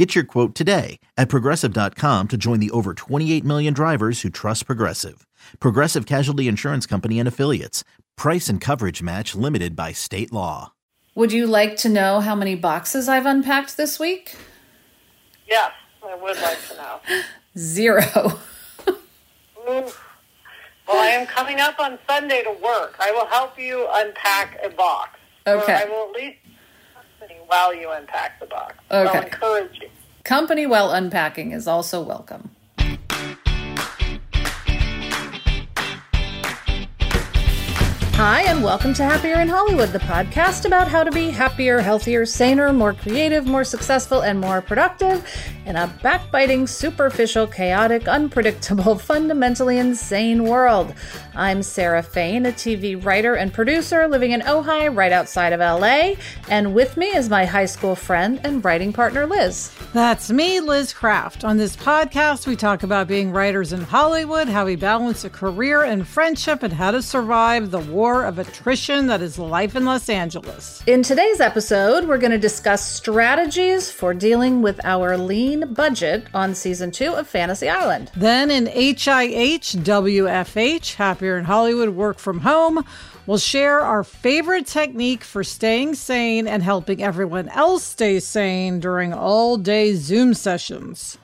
Get your quote today at progressive.com to join the over 28 million drivers who trust Progressive. Progressive Casualty Insurance Company and Affiliates. Price and coverage match limited by state law. Would you like to know how many boxes I've unpacked this week? Yes, I would like to know. Zero. Well, I am coming up on Sunday to work. I will help you unpack a box. Okay. Or I will at least while you unpack the box. Okay. I'll encourage you. Company while unpacking is also welcome. Hi, and welcome to Happier in Hollywood, the podcast about how to be happier, healthier, saner, more creative, more successful, and more productive in a backbiting, superficial, chaotic, unpredictable, fundamentally insane world. I'm Sarah Fain, a TV writer and producer living in Ojai, right outside of LA, and with me is my high school friend and writing partner, Liz. That's me, Liz Craft. On this podcast, we talk about being writers in Hollywood, how we balance a career and friendship, and how to survive the war of attrition that is life in Los Angeles. In today's episode, we're going to discuss strategies for dealing with our lean budget on season two of Fantasy Island. Then in HIH, WFH, Happier in Hollywood Work from Home, we'll share our favorite technique for staying sane and helping everyone else stay sane during all day Zoom sessions.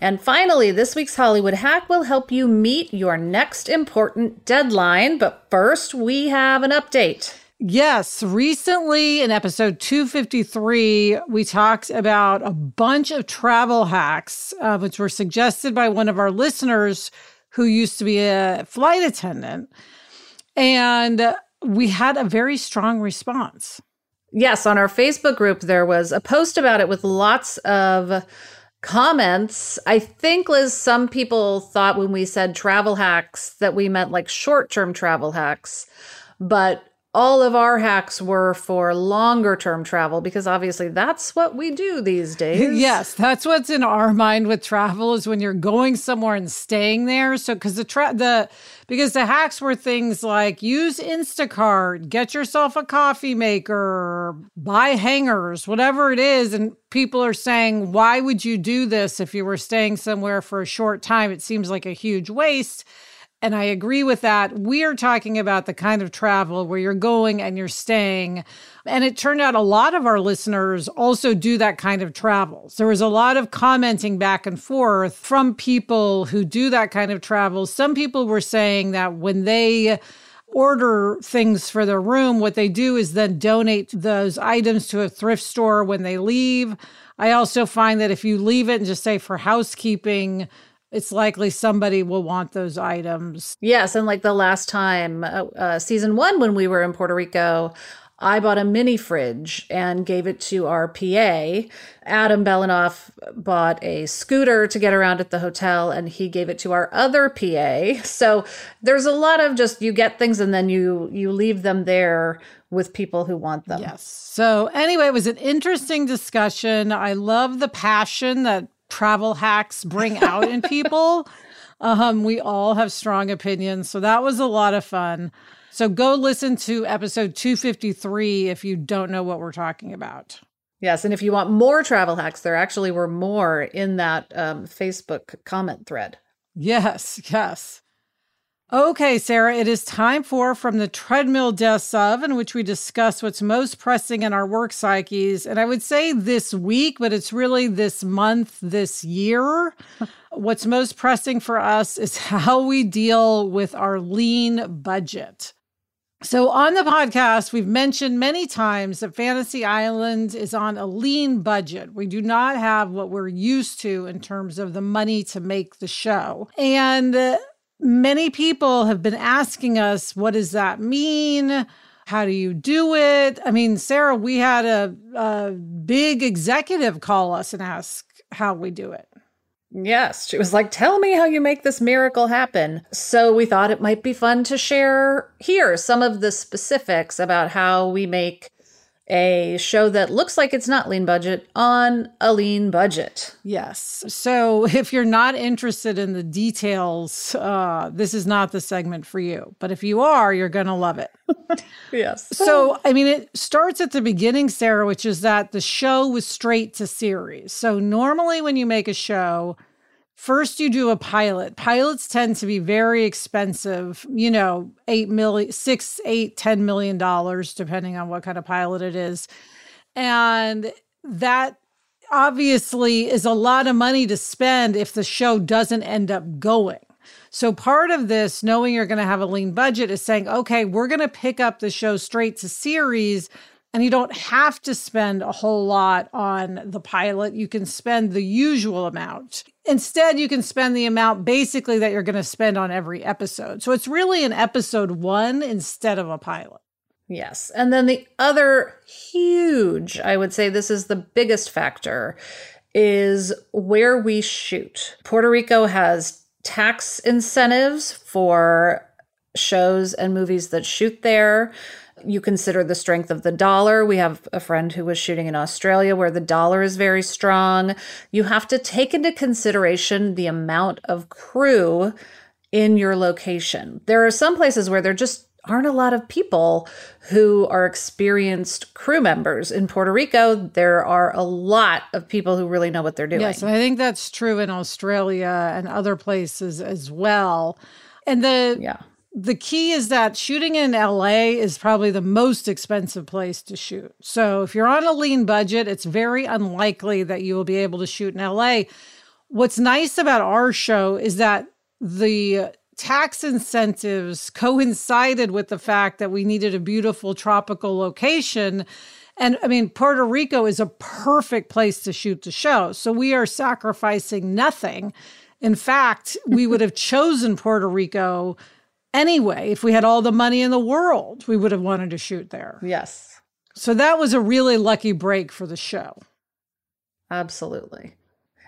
And finally, this week's Hollywood hack will help you meet your next important deadline. But first, we have an update. Yes, recently in episode 253, we talked about a bunch of travel hacks, uh, which were suggested by one of our listeners who used to be a flight attendant. And we had a very strong response. Yes, on our Facebook group, there was a post about it with lots of comments. I think, Liz, some people thought when we said travel hacks that we meant like short term travel hacks, but all of our hacks were for longer term travel because obviously that's what we do these days. yes, that's what's in our mind with travel is when you're going somewhere and staying there. So cuz the tra- the because the hacks were things like use Instacart, get yourself a coffee maker, buy hangers, whatever it is and people are saying why would you do this if you were staying somewhere for a short time? It seems like a huge waste. And I agree with that. We are talking about the kind of travel where you're going and you're staying. And it turned out a lot of our listeners also do that kind of travel. So There was a lot of commenting back and forth from people who do that kind of travel. Some people were saying that when they order things for their room, what they do is then donate those items to a thrift store when they leave. I also find that if you leave it and just say for housekeeping, it's likely somebody will want those items. Yes. And like the last time, uh, uh, season one, when we were in Puerto Rico, I bought a mini fridge and gave it to our PA. Adam Belanoff bought a scooter to get around at the hotel and he gave it to our other PA. So there's a lot of just you get things and then you you leave them there with people who want them. Yes. So anyway, it was an interesting discussion. I love the passion that travel hacks bring out in people. Um, we all have strong opinions. So that was a lot of fun. So go listen to episode 253 if you don't know what we're talking about. Yes. And if you want more travel hacks, there actually were more in that um, Facebook comment thread. Yes, yes. Okay, Sarah, it is time for From the Treadmill Desk of, in which we discuss what's most pressing in our work psyches. And I would say this week, but it's really this month, this year. what's most pressing for us is how we deal with our lean budget. So, on the podcast, we've mentioned many times that Fantasy Island is on a lean budget. We do not have what we're used to in terms of the money to make the show. And uh, many people have been asking us, what does that mean? How do you do it? I mean, Sarah, we had a, a big executive call us and ask how we do it. Yes, she was like, Tell me how you make this miracle happen. So we thought it might be fun to share here some of the specifics about how we make a show that looks like it's not lean budget on a lean budget. Yes. So if you're not interested in the details, uh, this is not the segment for you. But if you are, you're going to love it. yes. So, I mean, it starts at the beginning, Sarah, which is that the show was straight to series. So normally when you make a show, First, you do a pilot. Pilots tend to be very expensive, you know, eight million, six, eight, ten million dollars, depending on what kind of pilot it is. And that obviously is a lot of money to spend if the show doesn't end up going. So, part of this, knowing you're going to have a lean budget, is saying, okay, we're going to pick up the show straight to series and you don't have to spend a whole lot on the pilot. You can spend the usual amount. Instead, you can spend the amount basically that you're going to spend on every episode. So it's really an episode one instead of a pilot. Yes. And then the other huge, I would say this is the biggest factor, is where we shoot. Puerto Rico has tax incentives for shows and movies that shoot there you consider the strength of the dollar. We have a friend who was shooting in Australia where the dollar is very strong. You have to take into consideration the amount of crew in your location. There are some places where there just aren't a lot of people who are experienced crew members. In Puerto Rico, there are a lot of people who really know what they're doing. Yes, I think that's true in Australia and other places as well. And the yeah the key is that shooting in LA is probably the most expensive place to shoot. So if you're on a lean budget, it's very unlikely that you will be able to shoot in LA. What's nice about our show is that the tax incentives coincided with the fact that we needed a beautiful tropical location. And I mean, Puerto Rico is a perfect place to shoot the show. So we are sacrificing nothing. In fact, we would have chosen Puerto Rico anyway. If we had all the money in the world, we would have wanted to shoot there. Yes. So that was a really lucky break for the show. Absolutely.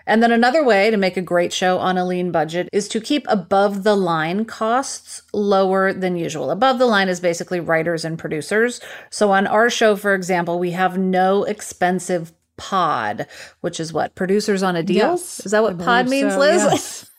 And then another way to make a great show on a lean budget is to keep above the line costs lower than usual. Above the line is basically writers and producers. So on our show, for example, we have no expensive pod, which is what producers on a deal. Yes, is that what pod means, so, Liz? Yes.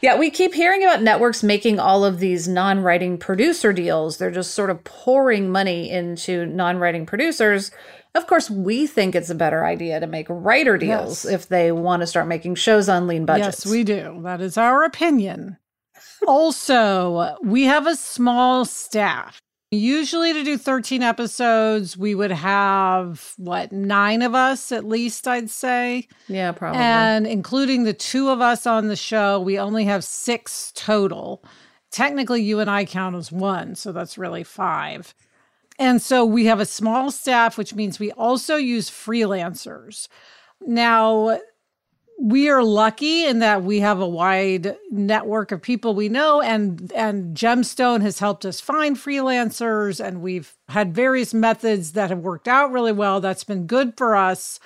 Yeah, we keep hearing about networks making all of these non writing producer deals. They're just sort of pouring money into non writing producers. Of course, we think it's a better idea to make writer deals yes. if they want to start making shows on lean budgets. Yes, we do. That is our opinion. also, we have a small staff. Usually, to do 13 episodes, we would have what, nine of us at least, I'd say. Yeah, probably. And including the two of us on the show, we only have six total. Technically, you and I count as one, so that's really five. And so we have a small staff, which means we also use freelancers. Now, we are lucky in that we have a wide network of people we know and and gemstone has helped us find freelancers and we've had various methods that have worked out really well. That's been good for us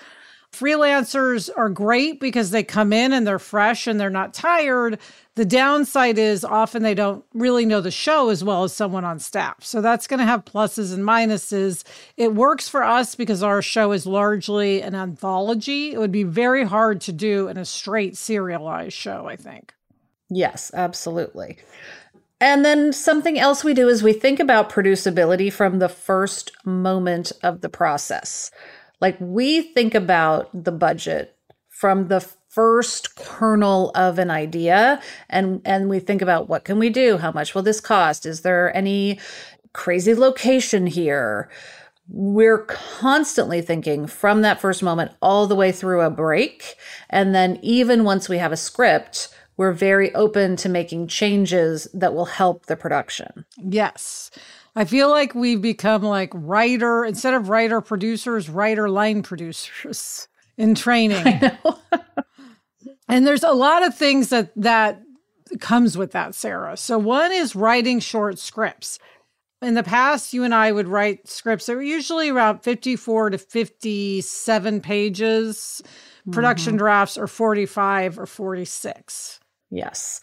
Freelancers are great because they come in and they're fresh and they're not tired. The downside is often they don't really know the show as well as someone on staff. So that's going to have pluses and minuses. It works for us because our show is largely an anthology. It would be very hard to do in a straight serialized show, I think. Yes, absolutely. And then something else we do is we think about producibility from the first moment of the process. Like we think about the budget from the first kernel of an idea and and we think about what can we do? How much will this cost? Is there any crazy location here? We're constantly thinking from that first moment all the way through a break. And then even once we have a script, we're very open to making changes that will help the production. Yes. I feel like we've become like writer instead of writer producers, writer line producers in training. and there's a lot of things that that comes with that, Sarah. So one is writing short scripts. In the past, you and I would write scripts that were usually around 54 to 57 pages production mm-hmm. drafts are 45 or 46. Yes.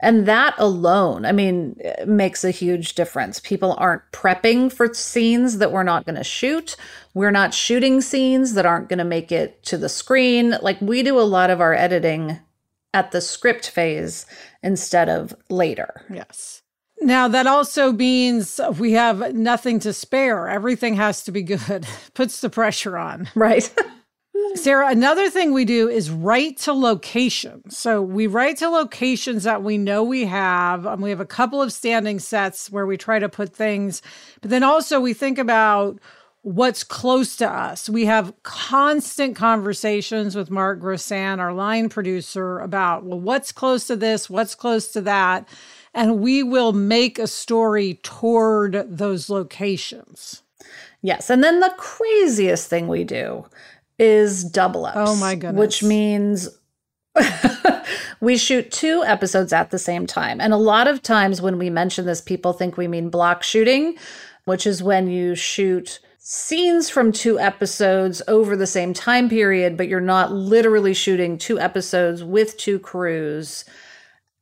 And that alone, I mean, eh, makes a huge difference. People aren't prepping for scenes that we're not going to shoot. We're not shooting scenes that aren't going to make it to the screen. Like we do a lot of our editing at the script phase instead of later. Yes. Now, that also means we have nothing to spare. Everything has to be good, puts the pressure on. Right. Sarah, another thing we do is write to locations. So we write to locations that we know we have. Um, we have a couple of standing sets where we try to put things, but then also we think about what's close to us. We have constant conversations with Mark Grossan, our line producer, about, well, what's close to this? What's close to that? And we will make a story toward those locations. Yes. And then the craziest thing we do is double ups. Oh my goodness. Which means we shoot two episodes at the same time. And a lot of times when we mention this, people think we mean block shooting, which is when you shoot scenes from two episodes over the same time period, but you're not literally shooting two episodes with two crews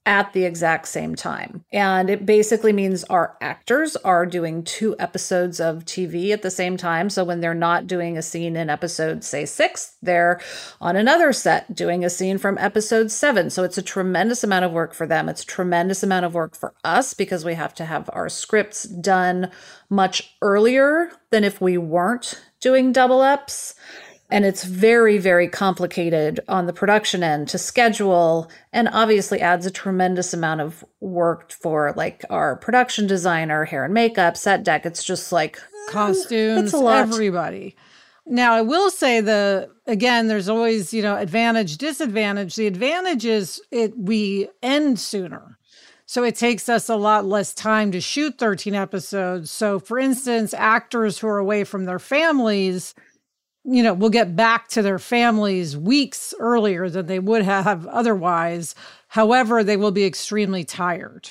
at the exact same time. And it basically means our actors are doing two episodes of TV at the same time. So when they're not doing a scene in episode, say, six, they're on another set doing a scene from episode seven. So it's a tremendous amount of work for them. It's a tremendous amount of work for us because we have to have our scripts done much earlier than if we weren't doing double ups. And it's very, very complicated on the production end to schedule and obviously adds a tremendous amount of work for like our production designer, hair and makeup, set deck. It's just like costumes, everybody. Now, I will say the again, there's always, you know, advantage, disadvantage. The advantage is it we end sooner. So it takes us a lot less time to shoot 13 episodes. So for instance, actors who are away from their families, you know, will get back to their families weeks earlier than they would have otherwise. However, they will be extremely tired.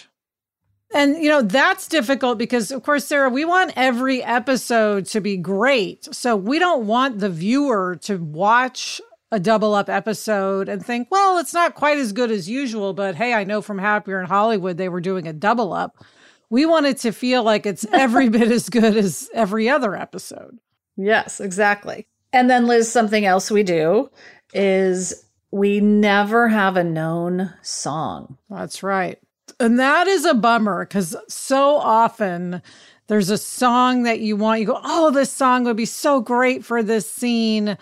And, you know, that's difficult because, of course, Sarah, we want every episode to be great. So we don't want the viewer to watch a double up episode and think, well, it's not quite as good as usual, but hey, I know from Happier in Hollywood they were doing a double up. We want it to feel like it's every bit as good as every other episode. Yes, exactly. And then, Liz, something else we do is we never have a known song. That's right. And that is a bummer because so often there's a song that you want, you go, oh, this song would be so great for this scene.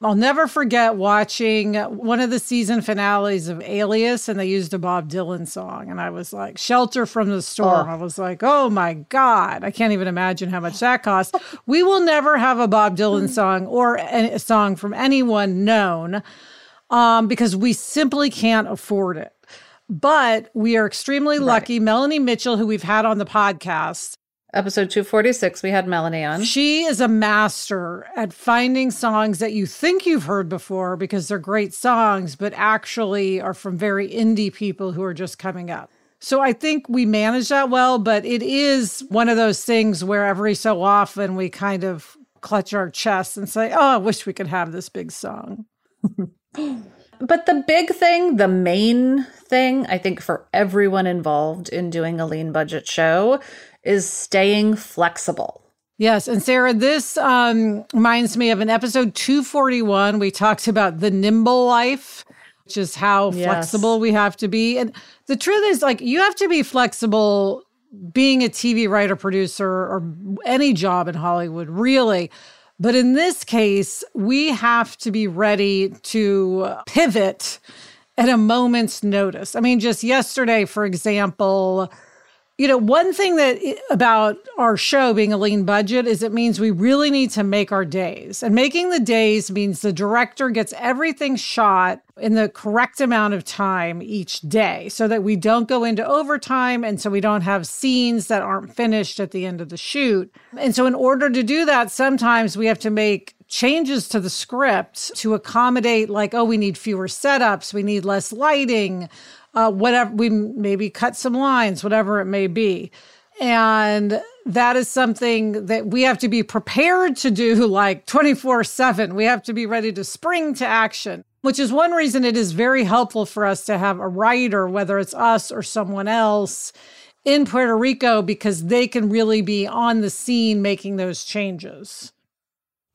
I'll never forget watching one of the season finales of Alias, and they used a Bob Dylan song. And I was like, Shelter from the Storm. Oh. I was like, oh my God, I can't even imagine how much that cost. we will never have a Bob Dylan song or a song from anyone known um, because we simply can't afford it. But we are extremely lucky. Right. Melanie Mitchell, who we've had on the podcast, Episode 246, we had Melanie on. She is a master at finding songs that you think you've heard before because they're great songs, but actually are from very indie people who are just coming up. So I think we manage that well, but it is one of those things where every so often we kind of clutch our chests and say, oh, I wish we could have this big song. but the big thing, the main thing, I think for everyone involved in doing a lean budget show is staying flexible. Yes. And Sarah, this um, reminds me of an episode 241. We talked about the nimble life, which is how yes. flexible we have to be. And the truth is, like, you have to be flexible being a TV writer, producer, or any job in Hollywood, really. But in this case, we have to be ready to pivot at a moment's notice. I mean, just yesterday, for example, you know, one thing that eh, about our show being a lean budget is it means we really need to make our days. And making the days means the director gets everything shot in the correct amount of time each day so that we don't go into overtime and so we don't have scenes that aren't finished at the end of the shoot. And so in order to do that, sometimes we have to make changes to the script to accommodate like oh we need fewer setups we need less lighting uh, whatever we maybe cut some lines, whatever it may be. And that is something that we have to be prepared to do like 24 7. We have to be ready to spring to action. which is one reason it is very helpful for us to have a writer, whether it's us or someone else in Puerto Rico, because they can really be on the scene making those changes.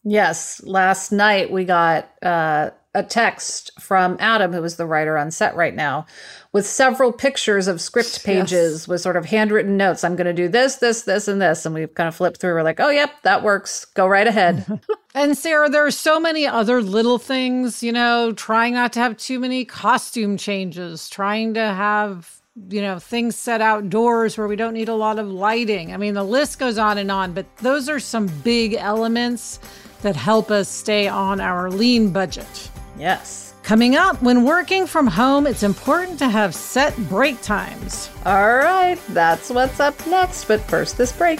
Yes. Last night we got uh, a text from Adam, who is the writer on set right now, with several pictures of script pages yes. with sort of handwritten notes. I'm going to do this, this, this, and this. And we've kind of flipped through. We're like, oh, yep, that works. Go right ahead. and Sarah, there are so many other little things, you know, trying not to have too many costume changes, trying to have you know, things set outdoors where we don't need a lot of lighting. I mean, the list goes on and on, but those are some big elements that help us stay on our lean budget. Yes. Coming up, when working from home, it's important to have set break times. All right, that's what's up next, but first, this break.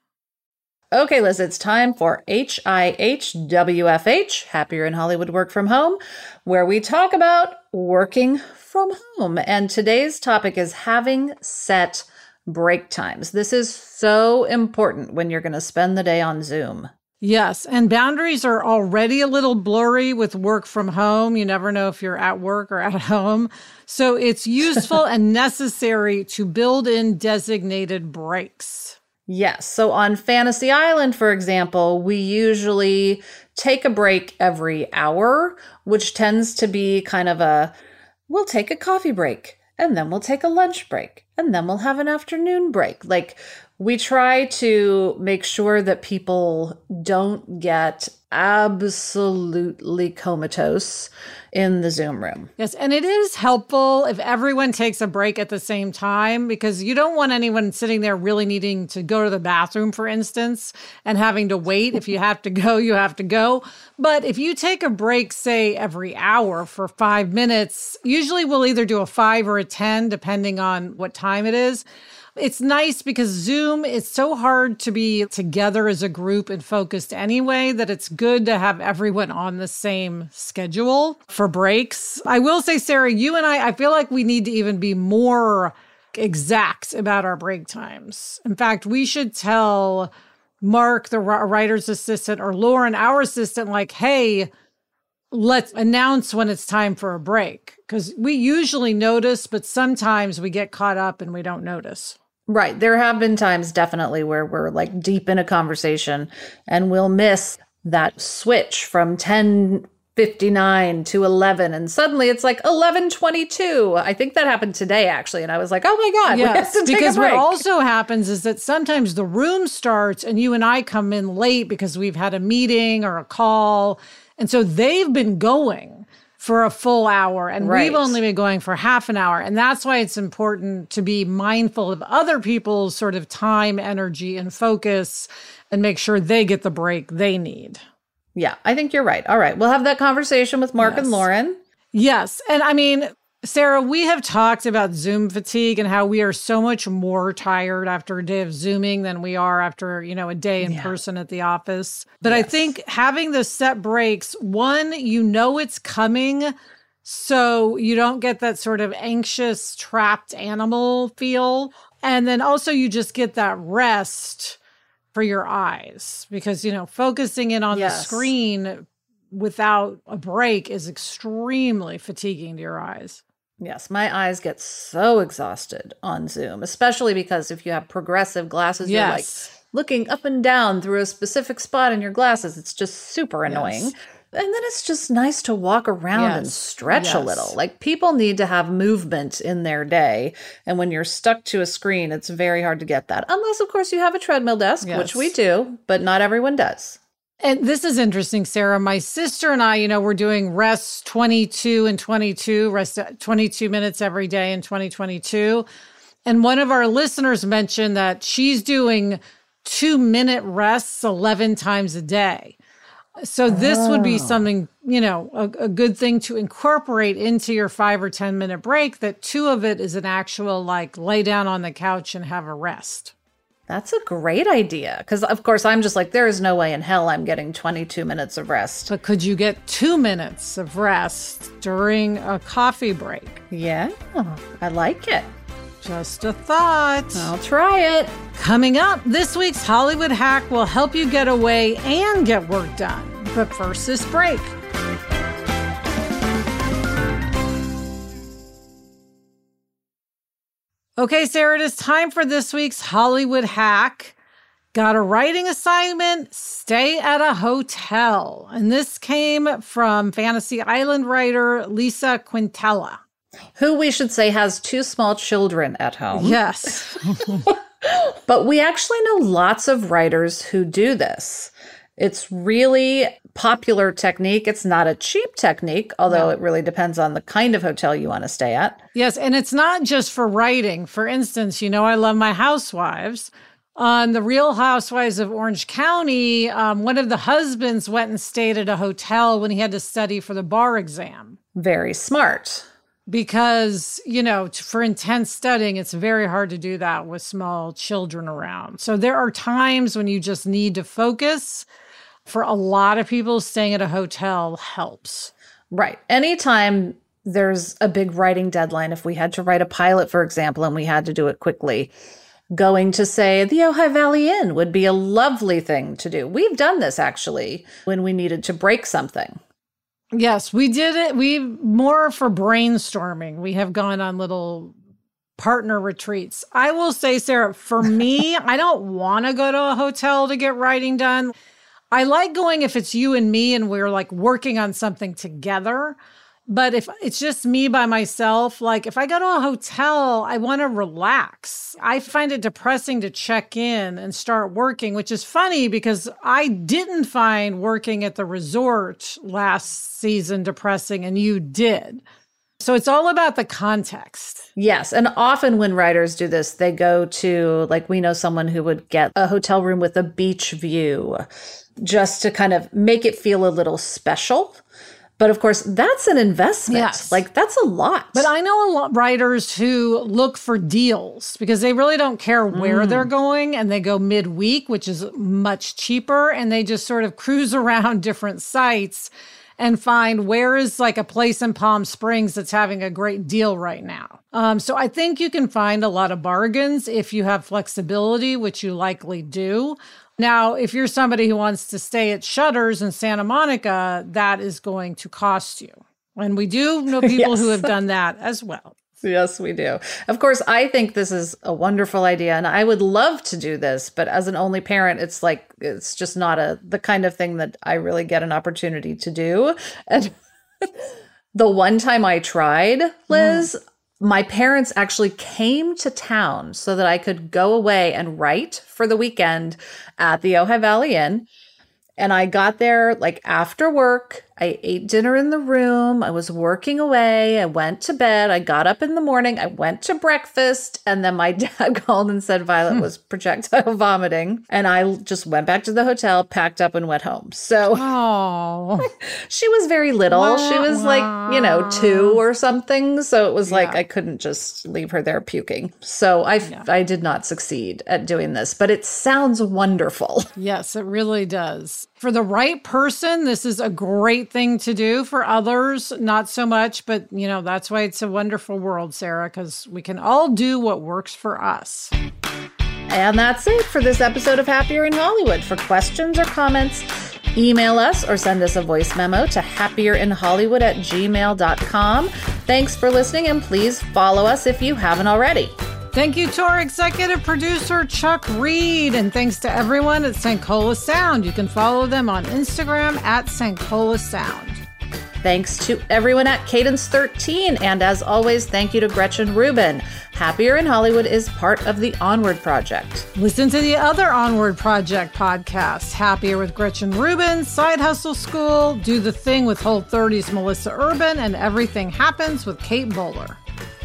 Okay, Liz, it's time for HIHWFH, Happier in Hollywood Work From Home, where we talk about working from home. And today's topic is having set break times. This is so important when you're going to spend the day on Zoom. Yes, and boundaries are already a little blurry with work from home. You never know if you're at work or at home. So it's useful and necessary to build in designated breaks. Yes. So on Fantasy Island, for example, we usually take a break every hour, which tends to be kind of a we'll take a coffee break and then we'll take a lunch break and then we'll have an afternoon break. Like we try to make sure that people don't get absolutely comatose in the Zoom room. Yes, and it is helpful if everyone takes a break at the same time because you don't want anyone sitting there really needing to go to the bathroom, for instance, and having to wait. if you have to go, you have to go. But if you take a break, say every hour for five minutes, usually we'll either do a five or a 10, depending on what time it is. It's nice because Zoom is so hard to be together as a group and focused anyway that it's good to have everyone on the same schedule for breaks. I will say, Sarah, you and I, I feel like we need to even be more exact about our break times. In fact, we should tell Mark, the writer's assistant, or Lauren, our assistant, like, hey, let's announce when it's time for a break. Because we usually notice, but sometimes we get caught up and we don't notice. Right. There have been times definitely where we're like deep in a conversation and we'll miss that switch from 10 59 to 11 and suddenly it's like 1122 i think that happened today actually and i was like oh my god yes because what also happens is that sometimes the room starts and you and i come in late because we've had a meeting or a call and so they've been going for a full hour and right. we've only been going for half an hour. And that's why it's important to be mindful of other people's sort of time, energy, and focus and make sure they get the break they need. Yeah, I think you're right. All right. We'll have that conversation with Mark yes. and Lauren. Yes. And I mean, Sarah, we have talked about Zoom fatigue and how we are so much more tired after a day of Zooming than we are after, you know, a day in yeah. person at the office. But yes. I think having the set breaks, one, you know it's coming. So you don't get that sort of anxious, trapped animal feel. And then also you just get that rest for your eyes because, you know, focusing in on yes. the screen without a break is extremely fatiguing to your eyes. Yes, my eyes get so exhausted on Zoom, especially because if you have progressive glasses, you're like Yes. looking up and down through a specific spot in your glasses. It's just super annoying. Yes. And then it's just nice to walk around and Yes. stretch a little. Like people need to have movement in their day. And when you're stuck to a screen, it's very hard to get that. Unless, of course, you have a treadmill desk, which we do, but not everyone does. And this is interesting, Sarah. My sister and I, you know, we're doing rests 22 and 22, rest uh, 22 minutes every day in 2022. And one of our listeners mentioned that she's doing two minute rests 11 times a day. So this would be something, you know, a, a good thing to incorporate into your five or 10 minute break that two of it is an actual like lay down on the couch and have a rest. That's a great idea. Because, of course, I'm just like, there is no way in hell I'm getting 22 minutes of rest. But could you get two minutes of rest during a coffee break? Yeah, I like it. Just a thought. I'll try it. Coming up, this week's Hollywood hack will help you get away and get work done. But first, this break. Okay, Sarah, it is time for this week's Hollywood hack. Got a writing assignment? Stay at a hotel. And this came from Fantasy Island writer Lisa Quintella. Who we should say has two small children at home. Yes. But we actually know lots of writers who do this. It's really popular technique. It's not a cheap technique, although it really depends on the kind of hotel you want to stay at. Yes, and it's not just for writing. For instance, you know, I love my housewives. On the Real Housewives of Orange County, um, one of the husbands went and stayed at a hotel when he had to study for the bar exam Very smart. Because, you know, for intense studying, it's very hard to do that with small children around. So there are times when you just need to focus. For a lot of people, staying at a hotel helps. Right. Anytime there's a big writing deadline, if we had to write a pilot, for example, and we had to do it quickly, going to say the Ojai Valley Inn would be a lovely thing to do. We've done this actually when we needed to break something. Yes, we did it. We more for brainstorming. We have gone on little partner retreats. I will say, Sarah, for me, I don't want to go to a hotel to get writing done. I like going if it's you and me and we're like working on something together. But if it's just me by myself, like if I go to a hotel, I want to relax. I find it depressing to check in and start working, which is funny because I didn't find working at the resort last season depressing and you did. So it's all about the context. Yes. And often when writers do this, they go to, like, we know someone who would get a hotel room with a beach view just to kind of make it feel a little special. But of course, that's an investment. Yes. Like, that's a lot. But I know a lot of writers who look for deals because they really don't care where they're going and they go midweek, which is much cheaper, and they just sort of cruise around different sites and find where is like a place in Palm Springs that's having a great deal right now. Um, so I think you can find a lot of bargains if you have flexibility, which you likely do. Now, if you're somebody who wants to stay at Shutters in Santa Monica, that is going to cost you. And we do know people who have done that as well. Yes, we do. Of course, I think this is a wonderful idea and I would love to do this, but as an only parent, it's like it's just not a the kind of thing that I really get an opportunity to do. And the one time I tried, mm-hmm. Liz, my parents actually came to town so that I could go away and write for the weekend at the Ojai Valley Inn. And I got there like after work. I ate dinner in the room. I was working away. I went to bed. I got up in the morning. I went to breakfast. And then my dad called and said Violet hmm. was projectile vomiting. And I just went back to the hotel, packed up, and went home. So she was very little. she was like, you know, two or something. So it was like I couldn't just leave her there puking. So I, I did not succeed at doing this, but it sounds wonderful. yes, it really does. For the right person, this is a great thing to do. For others, not so much. But, you know, that's why it's a wonderful world, Sarah, because we can all do what works for us. And that's it for this episode of Happier in Hollywood. For questions or comments, email us or send us a voice memo to happierinhollywood at gmail.com. Thanks for listening, and please follow us if you haven't already. Thank you to our executive producer, Chuck Reed, and thanks to everyone at Sankola Sound. You can follow them on Instagram at Sankola Sound. Thanks to everyone at Cadence 13, and as always, thank you to Gretchen Rubin. Happier in Hollywood is part of the Onward Project. Listen to the other Onward Project podcasts Happier with Gretchen Rubin, Side Hustle School, Do the Thing with Whole 30's Melissa Urban, and Everything Happens with Kate Bowler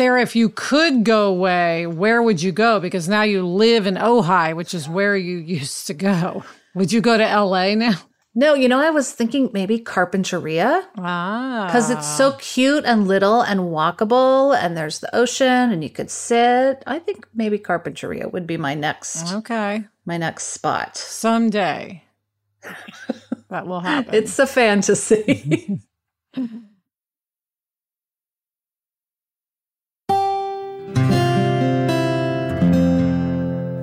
Sarah, if you could go away, where would you go? Because now you live in Ojai, which is where you used to go. Would you go to LA now? No, you know, I was thinking maybe Carpinteria. Ah. Because it's so cute and little and walkable, and there's the ocean, and you could sit. I think maybe Carpinteria would be my next. Okay. My next spot. Someday. that will happen. It's a fantasy.